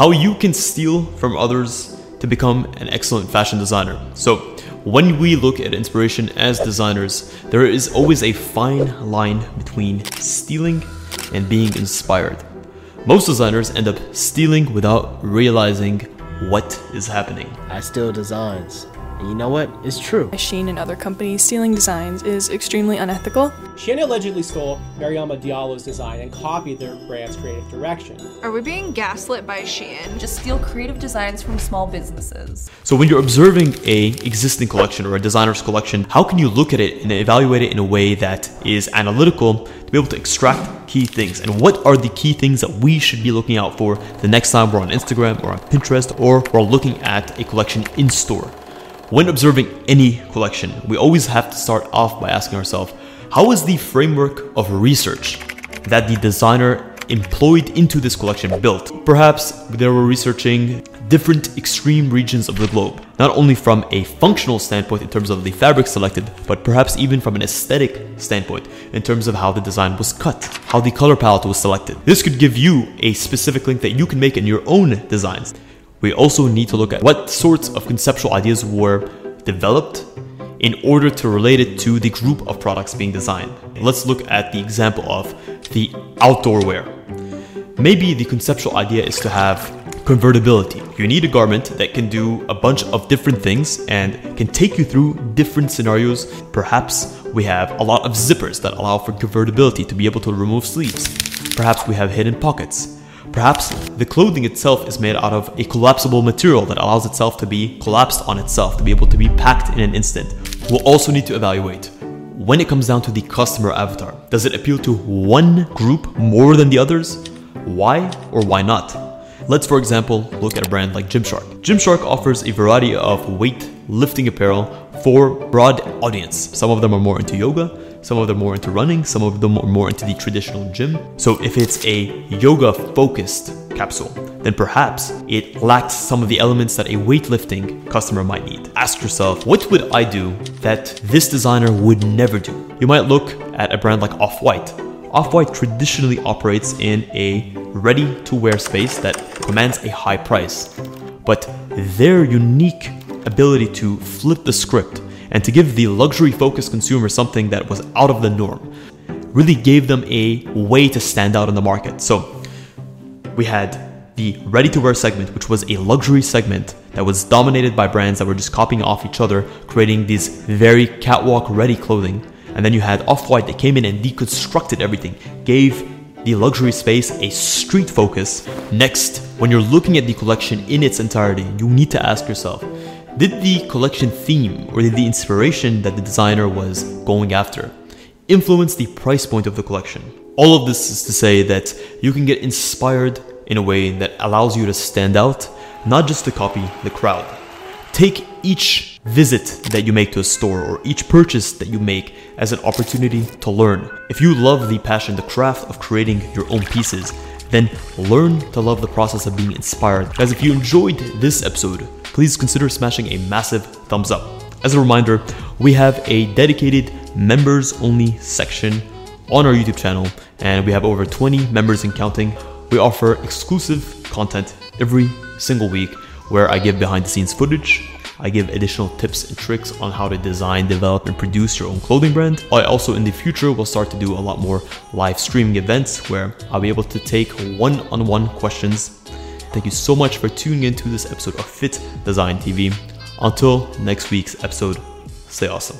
how you can steal from others to become an excellent fashion designer. So, when we look at inspiration as designers, there is always a fine line between stealing and being inspired. Most designers end up stealing without realizing what is happening. I steal designs. And you know what? It's true. Shein and other companies stealing designs is extremely unethical. Shein allegedly stole Mariama Diallo's design and copied their brand's creative direction. Are we being gaslit by Shein? Just steal creative designs from small businesses. So when you're observing a existing collection or a designer's collection, how can you look at it and evaluate it in a way that is analytical to be able to extract key things? And what are the key things that we should be looking out for the next time we're on Instagram or on Pinterest or we're looking at a collection in store? When observing any collection, we always have to start off by asking ourselves, how is the framework of research that the designer employed into this collection built? Perhaps they were researching different extreme regions of the globe, not only from a functional standpoint in terms of the fabric selected, but perhaps even from an aesthetic standpoint in terms of how the design was cut, how the color palette was selected. This could give you a specific link that you can make in your own designs we also need to look at what sorts of conceptual ideas were developed in order to relate it to the group of products being designed. Let's look at the example of the outdoor wear. Maybe the conceptual idea is to have convertibility. You need a garment that can do a bunch of different things and can take you through different scenarios. Perhaps we have a lot of zippers that allow for convertibility to be able to remove sleeves. Perhaps we have hidden pockets. Perhaps the clothing itself is made out of a collapsible material that allows itself to be collapsed on itself, to be able to be packed in an instant. We'll also need to evaluate when it comes down to the customer avatar. Does it appeal to one group more than the others? Why or why not? Let's, for example, look at a brand like Gymshark. Gymshark offers a variety of weight lifting apparel for broad audience. Some of them are more into yoga, some of them more into running, some of them are more into the traditional gym. So if it's a yoga focused capsule, then perhaps it lacks some of the elements that a weightlifting customer might need. Ask yourself, what would I do that this designer would never do? You might look at a brand like Off White. Off White traditionally operates in a ready to wear space that commands a high price. But their unique ability to flip the script and to give the luxury focused consumer something that was out of the norm really gave them a way to stand out in the market. So we had the ready to wear segment, which was a luxury segment that was dominated by brands that were just copying off each other, creating these very catwalk ready clothing. And then you had Off White that came in and deconstructed everything, gave the luxury space a street focus. Next, when you're looking at the collection in its entirety, you need to ask yourself did the collection theme or did the inspiration that the designer was going after influence the price point of the collection? All of this is to say that you can get inspired in a way that allows you to stand out, not just to copy the crowd. Take each visit that you make to a store or each purchase that you make as an opportunity to learn. If you love the passion, the craft of creating your own pieces, then learn to love the process of being inspired. As if you enjoyed this episode, please consider smashing a massive thumbs up. As a reminder, we have a dedicated members only section on our YouTube channel, and we have over 20 members and counting. We offer exclusive content every single week where I give behind the scenes footage. I give additional tips and tricks on how to design, develop, and produce your own clothing brand. I also, in the future, will start to do a lot more live streaming events where I'll be able to take one on one questions Thank you so much for tuning into this episode of Fit Design TV. Until next week's episode, stay awesome.